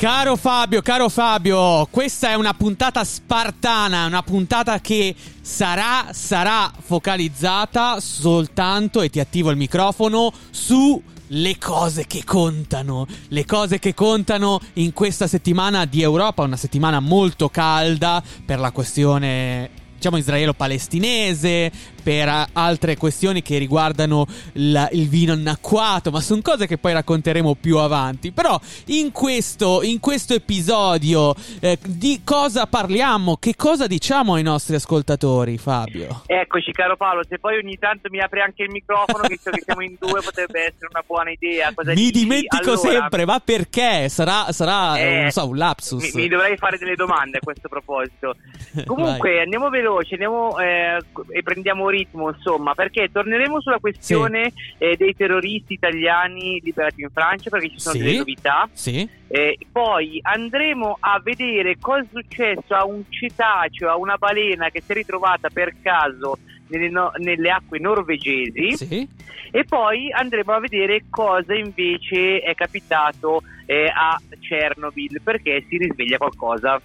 Caro Fabio, caro Fabio, questa è una puntata spartana, una puntata che sarà, sarà focalizzata soltanto, e ti attivo il microfono, su le cose che contano, le cose che contano in questa settimana di Europa, una settimana molto calda per la questione diciamo israelo-palestinese, per altre questioni che riguardano la, il vino annacquato, ma sono cose che poi racconteremo più avanti. Però in questo, in questo episodio eh, di cosa parliamo? Che cosa diciamo ai nostri ascoltatori, Fabio? Eccoci, caro Paolo, se poi ogni tanto mi apri anche il microfono, visto che siamo in due, potrebbe essere una buona idea. Cosa mi dici? dimentico allora, sempre, ma perché? Sarà, sarà eh, so, un lapsus. Mi, mi, dovrei fare delle domande a questo proposito. Comunque, andiamo veloci, andiamo eh, e prendiamo ritmo, insomma, perché torneremo sulla questione sì. eh, dei terroristi italiani liberati in Francia, perché ci sono sì. delle novità. Sì. Eh, poi andremo a vedere cosa è successo a un cetaceo, a una balena che si è ritrovata per caso nelle, no- nelle acque norvegesi. Sì. E poi andremo a vedere cosa invece è capitato eh, a Chernobyl, perché si risveglia qualcosa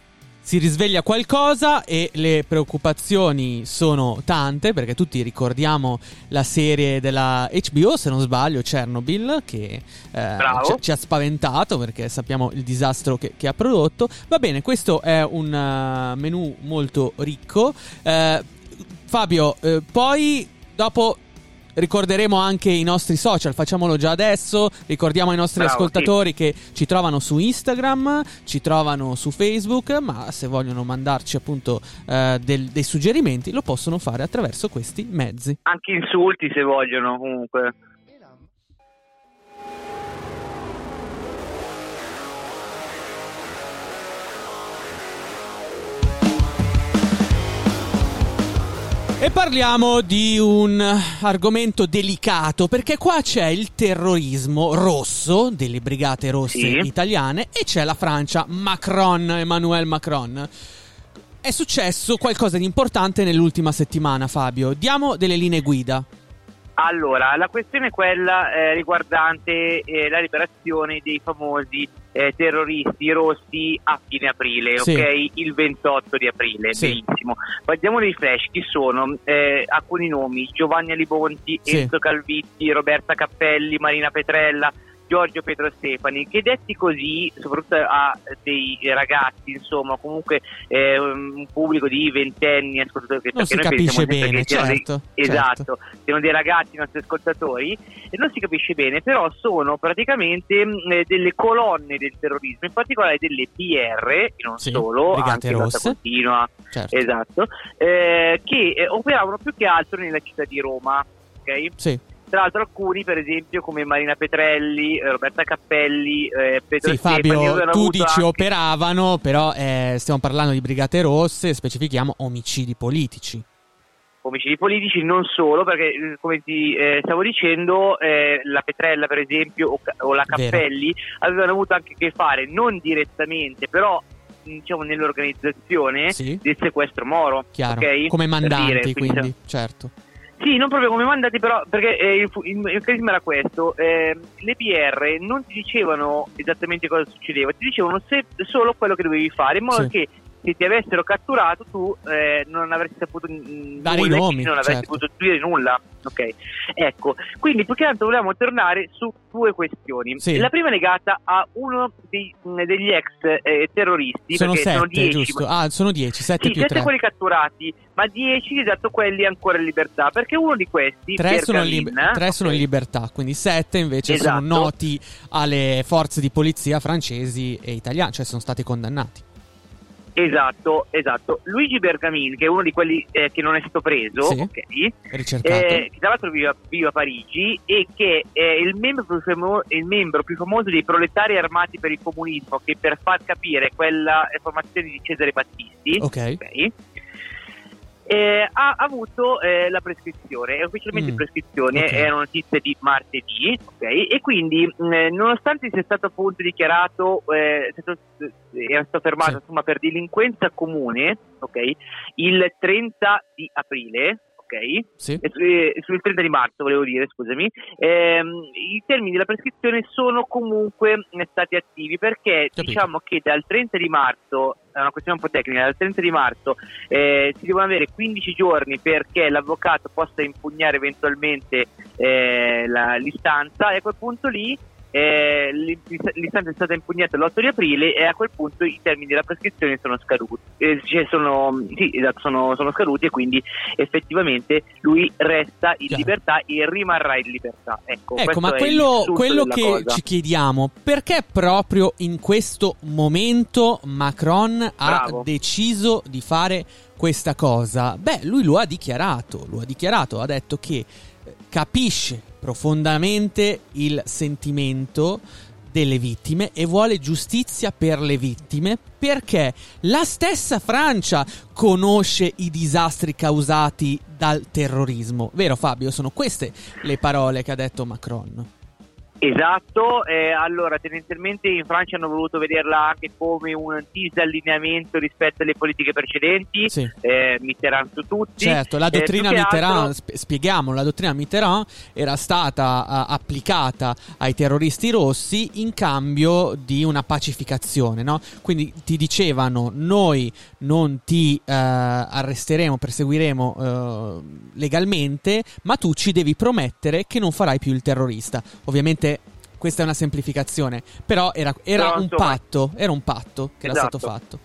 si risveglia qualcosa e le preoccupazioni sono tante perché tutti ricordiamo la serie della HBO se non sbaglio Chernobyl che eh, ci, ci, ha spaventato perché sappiamo il disastro che, che ha prodotto. Va bene questo è un uh, menù molto ricco. Uh, Fabio uh, poi dopo ricorderemo anche i nostri social, facciamolo già adesso, ricordiamo ai nostri Bravo, ascoltatori sì. che ci trovano su Instagram, ci trovano su Facebook, ma se vogliono mandarci appunto eh, del, dei suggerimenti lo possono fare attraverso questi mezzi. Anche insulti se vogliono comunque. E parliamo di un argomento delicato perché qua c'è il terrorismo rosso delle brigate rosse Sì. italiane e c'è la Francia, Macron, Emmanuel Macron. È successo qualcosa di importante nell'ultima settimana, Fabio. Diamo delle linee guida. Allora, la questione è quella eh, riguardante eh, la liberazione dei famosi eh, terroristi rossi a fine aprile, Sì. ok? Il 28 di aprile, Sì. benissimo. Poi diamo dei flash, chi sono? Eh, alcuni nomi, Giovanni Alibonti, Sì. Enzo Calvitti, Roberta Cappelli, Marina Petrella, Giorgio Pietro Stefani, che detti così, soprattutto a dei ragazzi, insomma, comunque eh, un pubblico di ventenni ascoltatori che Non perché si capisce bene, siano dei- certo, esatto, siano dei ragazzi i nostri ascoltatori e non si capisce bene, però sono praticamente mh, eh, delle colonne del terrorismo, in particolare delle PR, e non Sì, solo, anche Rosse. Continua, Certo. esatto, eh, che eh, operavano più che altro nella città di Roma. ok? Sì. Tra l'altro alcuni, per esempio, come Marina Petrelli, eh, Roberta Cappelli, eh, Pedro Sì, Stefani, Fabio, tu dici anche- operavano, però eh, stiamo parlando di brigate rosse, specifichiamo omicidi politici. omicidi politici, non solo, perché eh, come ti eh, stavo dicendo, eh, la Petrella per esempio o, o la Vero. Cappelli avevano avuto anche a che fare, non direttamente, però diciamo nell'organizzazione Sì. del sequestro Moro. Chiaro, ok? come Per mandanti, dire, quindi, certo. Sì, non proprio come mandati, però, perché eh, il, il meccanismo era questo: eh, le PR non ti dicevano esattamente cosa succedeva, ti dicevano se- solo quello che dovevi fare, in modo Sì. che se ti avessero catturato tu eh, non avresti saputo Dare i nulla, e nomi, non avresti certo. potuto dire nulla. Ok, ecco, quindi più che altro volevamo tornare su due questioni. Sì. La prima è legata a uno dei- degli ex eh, terroristi, Sono sette, sono dieci, giusto? Ah, sono dieci, sette sì, più sette quelli catturati, ma 10 esatto quelli ancora in libertà, perché uno di questi, Tre, sono in, Carlin, lib- tre sono in libertà, quindi sette invece Esatto. sono noti alle forze di polizia francesi e italiane, cioè sono stati condannati. Esatto, esatto. Luigi Bergamin, che è uno di quelli eh, che non è stato preso, Sì. ok, Ricercato. eh, che tra l'altro vive a, vive a Parigi e che è il membro, più famo- il membro più famoso dei proletari armati per il comunismo, che per far capire quella formazione di Cesare Battisti, ok. ok, eh, ha avuto eh, la prescrizione, è ufficialmente Mm, prescrizione, ok. è una notizia di martedì, ok? E quindi mh, nonostante sia stato appunto dichiarato, eh, eh, era stato fermato Sì. insomma, per delinquenza comune, ok? Il 30 di aprile, ok? Sì. E, sul 30 di marzo, volevo dire, scusami, ehm, i termini della prescrizione sono comunque stati attivi perché Capito. diciamo che dal 30 di marzo è una questione un po' tecnica, dal 30 di marzo eh, si devono avere 15 giorni perché l'avvocato possa impugnare eventualmente eh, la, l'istanza e a quel punto lì eh, l'istanza è stata impugnata l'8 di aprile e a quel punto i termini della prescrizione sono scaduti, eh, cioè sono, sì, esatto, sono, sono, scaduti e quindi effettivamente lui resta in Chiaro. libertà e rimarrà in libertà. Ecco, ecco ma quello, quello che cosa. ci chiediamo, perché proprio in questo momento Macron Bravo. ha deciso di fare questa cosa? Beh, lui lo ha dichiarato, lo ha dichiarato, ha detto che capisce profondamente il sentimento delle vittime e vuole giustizia per le vittime perché la stessa Francia conosce i disastri causati dal terrorismo. Vero Fabio? Sono queste le parole che ha detto Macron. Esatto, eh, allora tendenzialmente in Francia hanno voluto vederla anche come un disallineamento rispetto alle politiche precedenti, sì. eh, Mitterrand su tutti. Certo, la eh, dottrina eh, Mitterrand, altro... spieghiamolo, la dottrina Mitterrand era stata uh, applicata ai terroristi rossi in cambio di una pacificazione, no? Quindi ti dicevano noi non ti uh, arresteremo, perseguiremo uh, legalmente, ma tu ci devi promettere che non farai più il terrorista. Ovviamente questa è una semplificazione, però era, era però, un insomma, patto, era un patto che esatto. era stato fatto.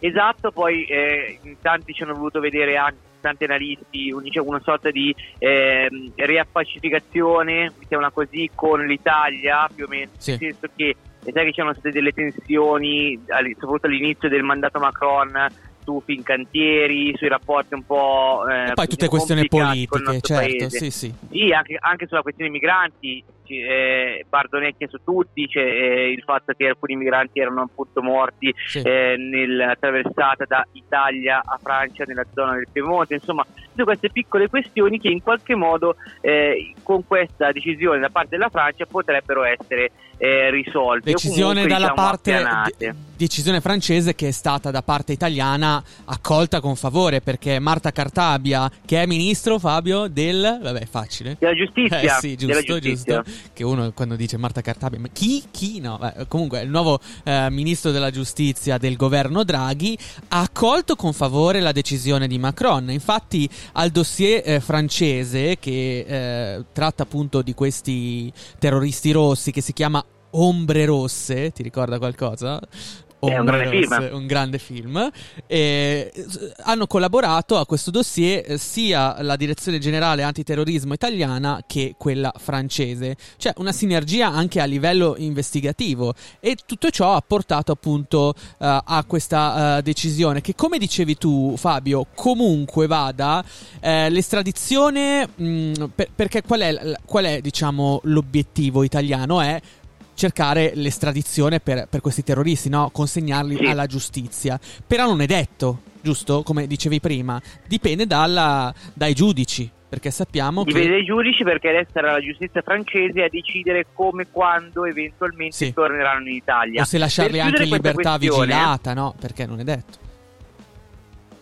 Esatto, poi eh, in tanti ci hanno voluto vedere anche tanti analisti una, diciamo, una sorta di eh, riappacificazione, mettiamola così, con l'Italia, più o meno, sì. nel senso che sai che c'erano state delle tensioni, soprattutto all'inizio del mandato Macron, su Fincantieri, sui rapporti un po'... Eh, e poi tutte questioni politiche, certo, sì, sì. Sì, anche, anche sulla questione migranti, eh, Bardonecchia su tutti, c'è eh, il fatto che alcuni migranti erano appunto morti sì. eh, nella traversata da Italia a Francia nella zona del Piemonte, insomma tutte queste piccole questioni che in qualche modo eh, con questa decisione da parte della Francia potrebbero essere eh, risolte. Decisione dalla diciamo, parte de- decisione francese che è stata da parte italiana accolta con favore perché Marta Cartabia, che è ministro Fabio del vabbè, facile. Della giustizia. Eh sì, giusto, giusto. Che uno quando dice Marta Cartabia, ma chi? Chi? No, Beh, comunque il nuovo eh, ministro della giustizia del governo Draghi ha accolto con favore la decisione di Macron. Infatti al dossier eh, francese che eh, tratta appunto di questi terroristi rossi che si chiama Ombre Rosse, ti ricorda qualcosa? È un grande film. Un grande film. E hanno collaborato a questo dossier eh, sia la direzione generale antiterrorismo italiana che quella francese. C'è una sinergia anche a livello investigativo e tutto ciò ha portato appunto uh, a questa uh, decisione che come dicevi tu Fabio comunque vada eh, l'estradizione mh, mm, per, perché qual è, qual è diciamo l'obiettivo italiano è cercare l'estradizione per, per questi terroristi, no? consegnarli sì. alla giustizia. Però non è detto, giusto? Come dicevi prima, dipende dalla, dai giudici. Perché sappiamo Dipende che. dai giudici perché adesso sarà la giustizia francese a decidere come, quando eventualmente sì. torneranno in Italia. O se lasciarli anche in libertà vigilata, no? Perché non è detto.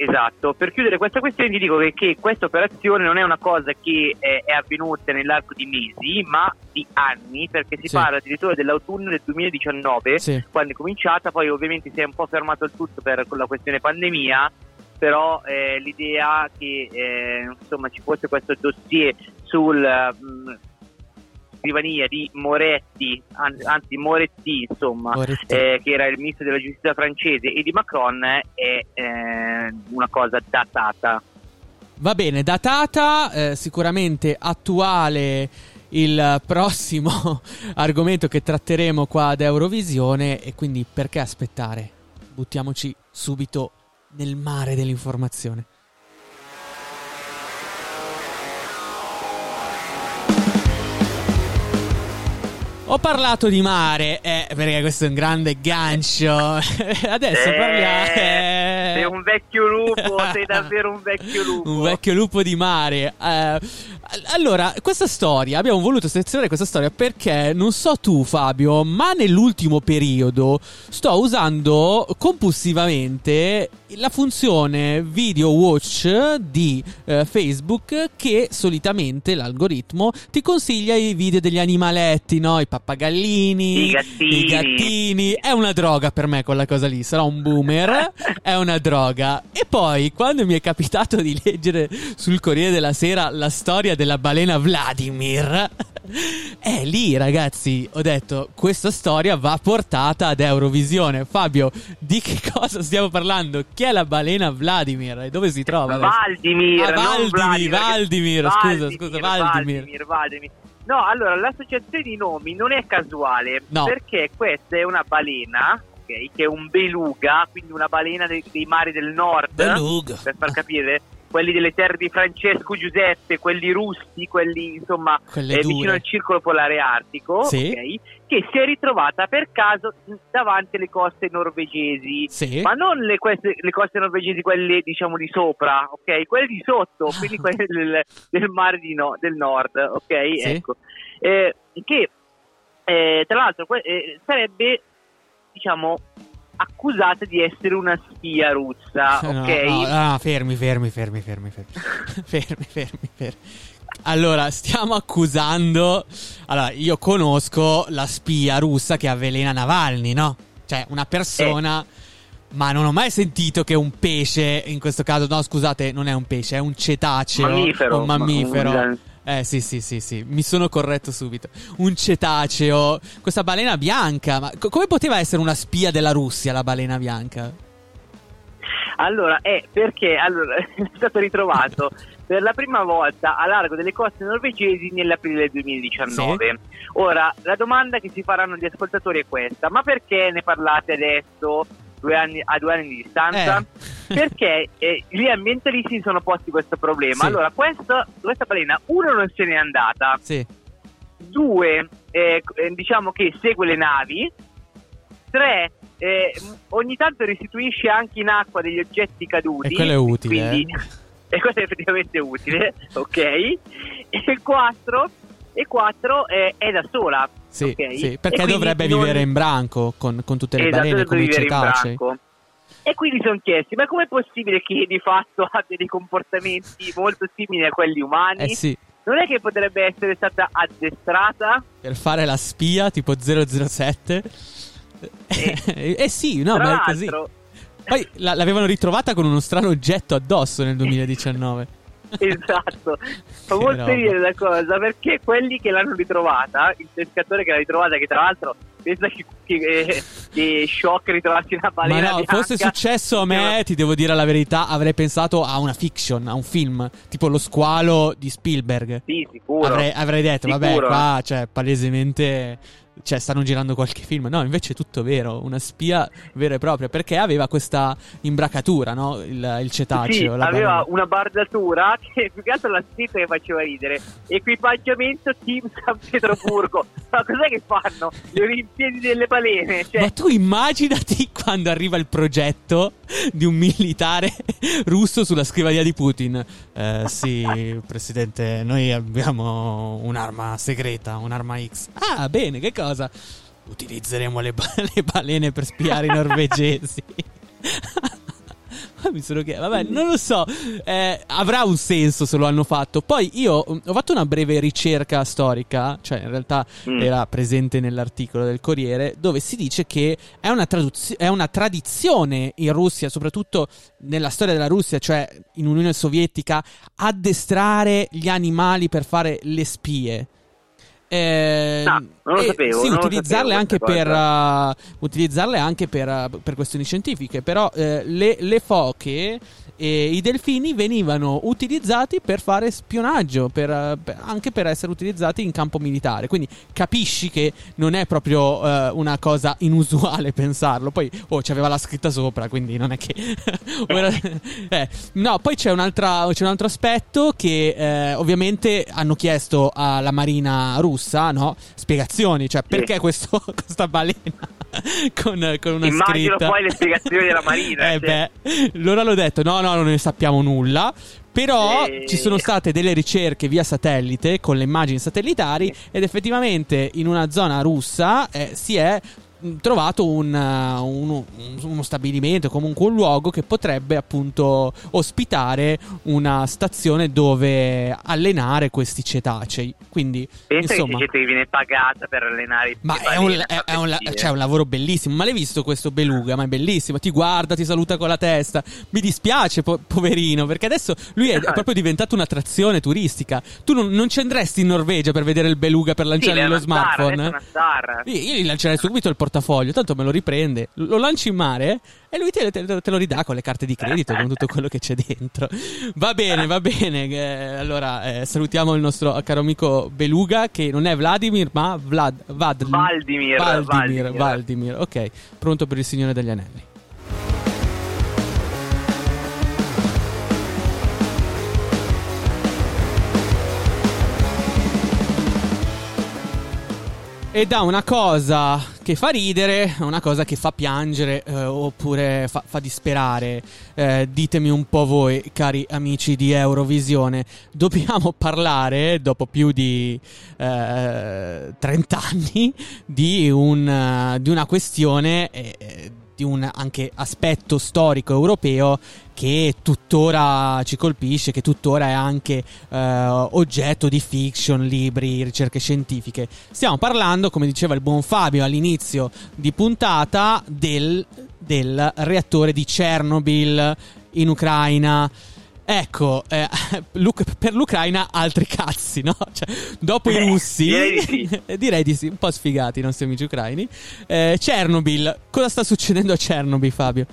Esatto, per chiudere questa questione ti dico che, che questa operazione non è una cosa che eh, è avvenuta nell'arco di mesi, ma di anni, perché si sì. parla addirittura dell'autunno del 2019, sì. quando è cominciata, poi ovviamente si è un po' fermato il tutto per la questione pandemia, però eh, l'idea che eh, insomma, ci fosse questo dossier sul... Mh, mm, scrivania di Moretti, anzi Moretti, insomma. Eh, che era il ministro della giustizia francese, e di Macron è eh, una cosa datata. Va bene, datata, eh, sicuramente attuale il prossimo argomento che tratteremo qua ad Eurovisione e quindi perché aspettare? Buttiamoci subito nel mare dell'informazione. Ho parlato di mare, eh, perché questo è un grande gancio. Adesso eh, parliamo. Eh... Sei un vecchio lupo, sei davvero un vecchio lupo. Un vecchio lupo di mare. Eh, allora, questa storia, abbiamo voluto selezionare questa storia perché non so tu, Fabio, ma nell'ultimo periodo sto usando compulsivamente la funzione video watch di eh, Facebook che solitamente l'algoritmo ti consiglia i video degli animaletti, no? I pappagallini, I gattini. i gattini. È una droga per me quella cosa lì, sarò un boomer, è una droga. E poi quando mi è capitato di leggere sul Corriere della Sera la storia della balena Vladimir, è lì ragazzi, ho detto questa storia va portata ad Eurovisione. Fabio, di che cosa stiamo parlando? Chi è la balena Vladimir e dove si trova? Valdimir, Ah, Valdimir, Vladimir, Valdimir, perché- scusa, scusa, Valdimir. Valdimir, Valdimir. No, allora l'associazione di nomi non è casuale No. perché questa è una balena, ok, che è un beluga, quindi una balena dei, dei mari del nord, Beluga. per far capire, quelli delle terre di Francesco Giuseppe, quelli russi, quelli insomma eh, vicino al circolo polare artico, Sì. ok, che si è ritrovata per caso davanti alle coste norvegesi. Sì. Ma non le, queste- le coste norvegesi, quelle diciamo di sopra, ok? Quelle di sotto, Ah. quindi quelle del, del mare di no- del nord, ok? Sì. Ecco. Eh, che eh, tra l'altro eh, sarebbe, diciamo, accusata di essere una spia russa, No, ok? no, no, fermi, fermi, fermi, fermi, fermi. fermi, fermi, fermi. Allora, stiamo accusando. Allora, io conosco la spia russa che avvelena Navalny, no? Cioè, una persona. Ma non ho mai sentito che un pesce, in questo caso, no, scusate, non è un pesce, è un cetaceo. Mammifero, Un mammifero. ma- Eh sì, sì, sì, sì, mi sono corretto subito. Un cetaceo, questa balena bianca, ma co- come poteva essere una spia della Russia la balena bianca? Allora, è perché allora, è stato ritrovato per la prima volta a largo delle coste norvegesi nell'aprile del 2019. Ora, la domanda che si faranno gli ascoltatori è questa: ma perché ne parlate adesso, due anni- a due anni di distanza? Eh. Perché eh, gli ambientalisti si sono posti questo problema. Sì. Allora, questo- questa balena, uno, non se n'è andata, Sì, due, eh, eh, diciamo che segue le navi, tre, eh, ogni tanto restituisce anche in acqua degli oggetti caduti. E quello è utile, quindi- eh. E questo è effettivamente utile, ok? E quattro, e quattro eh, è da sola. Sì, ok? sì, perché dovrebbe non- vivere in branco con, con tutte le Esatto, balene come i cetacei. E quindi sono chiesti, ma com'è possibile che di fatto abbia dei comportamenti molto simili a quelli umani? Eh sì, Non è che potrebbe essere stata addestrata? per fare la spia tipo 007. Eh, eh sì, no, Tra ma è così. Poi la- l'avevano ritrovata con uno strano oggetto addosso nel 2019. esatto, fa molto ridere la cosa perché quelli che l'hanno ritrovata, il pescatore che l'ha ritrovata, che tra l'altro pensa che, che, eh, che shock ritrovarsi una Ma balena no, bianca. fosse successo a me, ti devo dire la verità, avrei pensato a una fiction, a un film, tipo Lo squalo di Spielberg. Sì, sicuro. Avrei, avrei detto, vabbè, Sicuro. qua, cioè, palesemente, cioè, stanno girando qualche film. No, invece è tutto vero, una spia vera e propria, perché aveva questa imbracatura, no? Il, il cetaceo. Sì, aveva balena. una bardatura che più che altro la scritta che faceva ridere. Equipaggiamento Team San Pietroburgo. Ma cos'è che fanno? Le Olimpiadi delle balene? Cioè, Ma tu immaginati quando arriva il progetto di un militare russo sulla scrivania di Putin. Eh, sì, presidente, noi abbiamo un'arma segreta, un'arma X. Ah, bene, che cosa? Utilizzeremo le, ba- le balene per spiare i norvegesi. Mi sono chiesto, vabbè, non lo so, eh, avrà un senso se lo hanno fatto. Poi io mm, ho fatto una breve ricerca storica, cioè in realtà Mm. era presente nell'articolo del Corriere, dove si dice che è una, traduzio- è una tradizione in Russia, soprattutto nella storia della Russia, cioè in Unione Sovietica, addestrare gli animali per fare le spie. Eh, Ah, non lo sapevo, Sì, non lo utilizzarle sapevo anche per, uh, utilizzarle anche per, uh, per questioni scientifiche. Però eh, le, le foche e i delfini venivano utilizzati per fare spionaggio, per, uh, anche per essere utilizzati in campo militare. Quindi capisci che non è proprio uh, una cosa inusuale pensarlo. Poi, oh, c'aveva la scritta sopra, quindi non è che. Eh, no, poi c'è, un'altra- c'è un altro aspetto che eh, ovviamente hanno chiesto alla marina russa, no? Spiegazioni, cioè perché questo- questa balena con, con una Immagino scritta. poi le spiegazioni della marina, eh cioè. beh, loro hanno detto no, no, non ne sappiamo nulla. Però Eh. ci sono state delle ricerche via satellite con le immagini satellitari ed effettivamente in una zona russa eh, si è trovato un, uno, uno, stabilimento, comunque un luogo che potrebbe appunto ospitare una stazione dove allenare questi cetacei. Quindi, Pensa insomma, che che viene pagata per allenare i Ma è un, è, è, un, cioè, un, lavoro bellissimo. Ma l'hai visto questo beluga? Ma è bellissimo. Ti guarda, ti saluta con la testa. Mi dispiace, po- poverino, perché adesso lui è proprio diventato un'attrazione turistica. Tu non, non ci andresti in Norvegia per vedere il beluga per lanciare sì, lo smartphone? Star, star. Io gli lancerei subito il portafoglio, tanto me lo riprende, lo lanci in mare e lui te, te, te, lo ridà con le carte di credito, con tutto quello che c'è dentro. Va bene, va bene. Eh, allora eh, salutiamo il nostro caro amico Beluga, che non è Vladimir, ma Vlad, Vad, Valdimir, Valdimir, Valdimir. Valdimir. Ok, pronto per il Signore degli Anelli. E da una cosa che fa ridere a una cosa che fa piangere eh, oppure fa, fa disperare. Eh, ditemi un po' voi, cari amici di Eurovisione. Dobbiamo parlare, dopo più di eh, 30 anni, di, un, di una questione eh, di un anche aspetto storico europeo che tuttora ci colpisce, che tuttora è anche eh, oggetto di fiction, libri, ricerche scientifiche. Stiamo parlando, come diceva il buon Fabio all'inizio di puntata, del, del reattore di Chernobyl in Ucraina. Ecco, eh, per l'Ucraina altri cazzi, no? Cioè, dopo i eh, russi, direi di, sì. direi di sì, un po' sfigati i nostri amici ucraini. Eh, Chernobyl, cosa sta succedendo a Chernobyl, Fabio?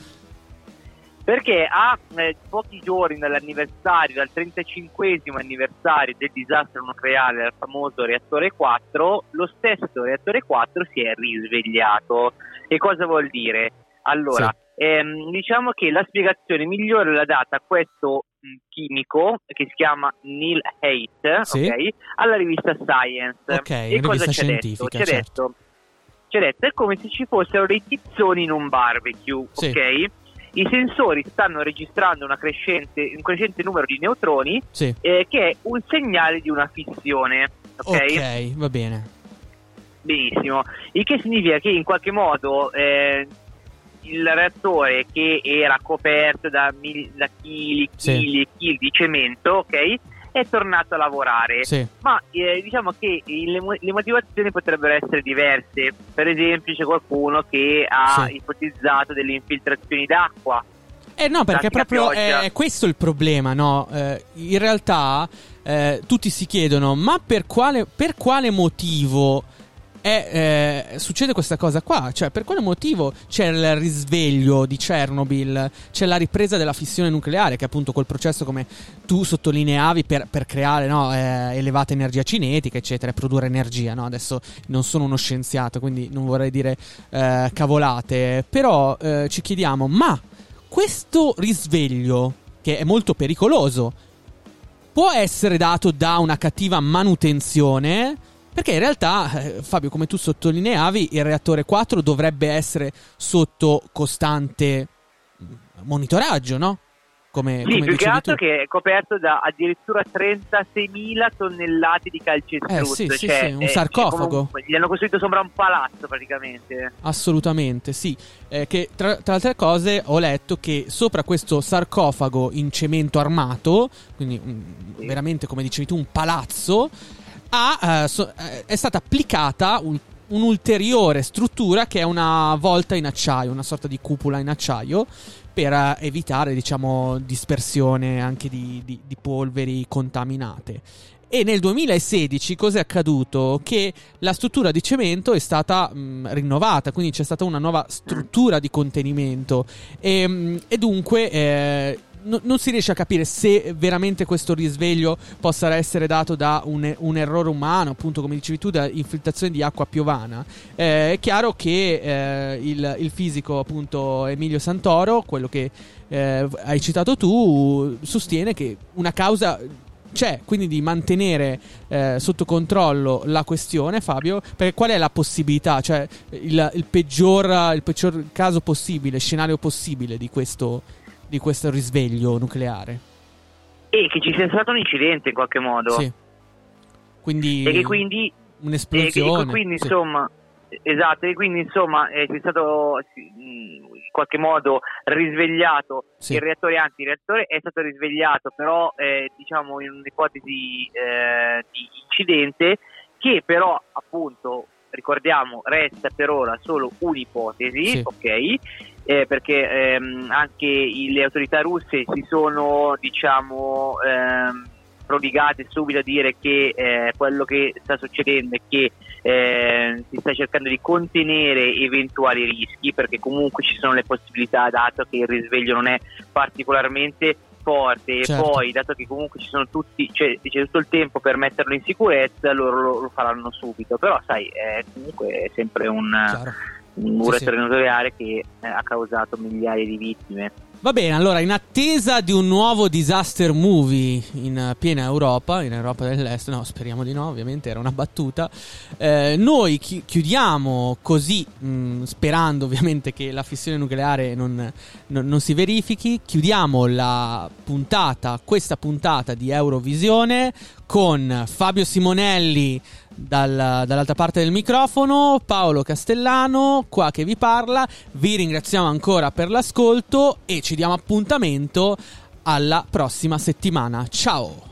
Perché a eh, pochi giorni dall'anniversario, dal 35 anniversario del disastro nucleare del famoso reattore 4, lo stesso reattore 4 si è risvegliato. E cosa vuol dire? Allora, sì. Ehm, diciamo che la spiegazione migliore l'ha data questo chimico che si chiama Neil Haidt sì. okay, alla rivista Science. Okay, e cosa ci ha detto? Ha certo. detto, ha detto è come se ci fossero dei tizzoni in un barbecue, sì. ok? I sensori stanno registrando un crescente numero di neutroni sì. eh, che è un segnale di una fissione. Ok, okay va bene. Benissimo. Il che significa che in qualche modo eh, il reattore che era coperto da, mil, da chili, chili e chili di cemento, ok? È tornato a lavorare, sì. ma eh, diciamo che le, le, motivazioni potrebbero essere diverse. Per esempio, c'è qualcuno che ha sì. ipotizzato delle infiltrazioni d'acqua. Eh no, perché proprio è, è, questo il problema, no? Eh, in realtà eh, tutti si chiedono, ma per quale, per quale motivo è, eh, succede questa cosa qua. Cioè, per quale motivo c'è il risveglio di Chernobyl? C'è la ripresa della fissione nucleare, che appunto quel processo, come tu sottolineavi, per, per creare no, eh, elevata energia cinetica, eccetera, e produrre energia. No? Adesso non sono uno scienziato, quindi non vorrei dire eh, cavolate. Però eh, ci chiediamo, ma questo risveglio, che è molto pericoloso, può essere dato da una cattiva manutenzione? Perché in realtà, eh, Fabio, come tu sottolineavi, il reattore 4 dovrebbe essere sotto costante monitoraggio, no? Come, sì, come più che altro tu. che è coperto da addirittura 36.000 tonnellate di calcestruzzo. Eh, sì, sì, cioè, sì, un sarcofago. Un, gli hanno costruito sembra un palazzo praticamente. Assolutamente, sì. Eh, che tra, tra, altre cose ho letto che sopra questo sarcofago in cemento armato, quindi un, sì. veramente come dicevi tu, un palazzo ha, uh, so, uh, è stata applicata un, un'ulteriore struttura che è una volta in acciaio, una sorta di cupola in acciaio per uh, evitare, diciamo, dispersione anche di, di, di polveri contaminate. E nel 2016 cos'è accaduto? Che la struttura di cemento è stata mh, rinnovata, quindi c'è stata una nuova struttura di contenimento e, mh, e dunque eh, no, non si riesce a capire se veramente questo risveglio possa essere dato da un, un errore umano, appunto come dicevi tu, da infiltrazione di acqua piovana. Eh, è chiaro che eh, il, il, fisico, appunto, Emilio Santoro, quello che eh, hai citato tu, sostiene che una causa c'è, quindi di mantenere eh, sotto controllo la questione, Fabio, perché qual è la possibilità, cioè il, il, peggior, il peggior caso possibile, scenario possibile di questo, di questo risveglio nucleare. E che ci sia stato un incidente in qualche modo. Sì. Quindi, e che quindi un'esplosione. E che quindi, sì. insomma, Esatto, e quindi insomma eh, è stato in qualche modo risvegliato sì. il reattore anti-reattore, è stato risvegliato però eh, diciamo in un'ipotesi eh, di incidente che però appunto ricordiamo resta per ora solo un'ipotesi, sì. ok? Eh, perché ehm, anche le autorità russe si sono diciamo ehm, prodigate subito a dire che eh, quello che sta succedendo è che eh, si sta cercando di contenere eventuali rischi perché comunque ci sono le possibilità dato che il risveglio non è particolarmente forte. Certo. e poi dato che comunque ci sono tutti cioè, c'è tutto il tempo per metterlo in sicurezza loro lo, lo faranno subito. Però sai è comunque è sempre un, un muro sì, territoriale sì. che eh, ha causato migliaia di vittime Va bene, allora in attesa di un nuovo disaster movie in piena Europa, in Europa dell'Est, no, speriamo di no, ovviamente era una battuta, eh, noi chi- chiudiamo così, mh, mm, sperando ovviamente che la fissione nucleare non, non, non, si verifichi, chiudiamo la puntata, questa puntata di Eurovisione con Fabio Simonelli dal, dall'altra parte del microfono, Paolo Castellano, qua che vi parla. Vi ringraziamo ancora per l'ascolto e ci diamo appuntamento alla prossima settimana. Ciao!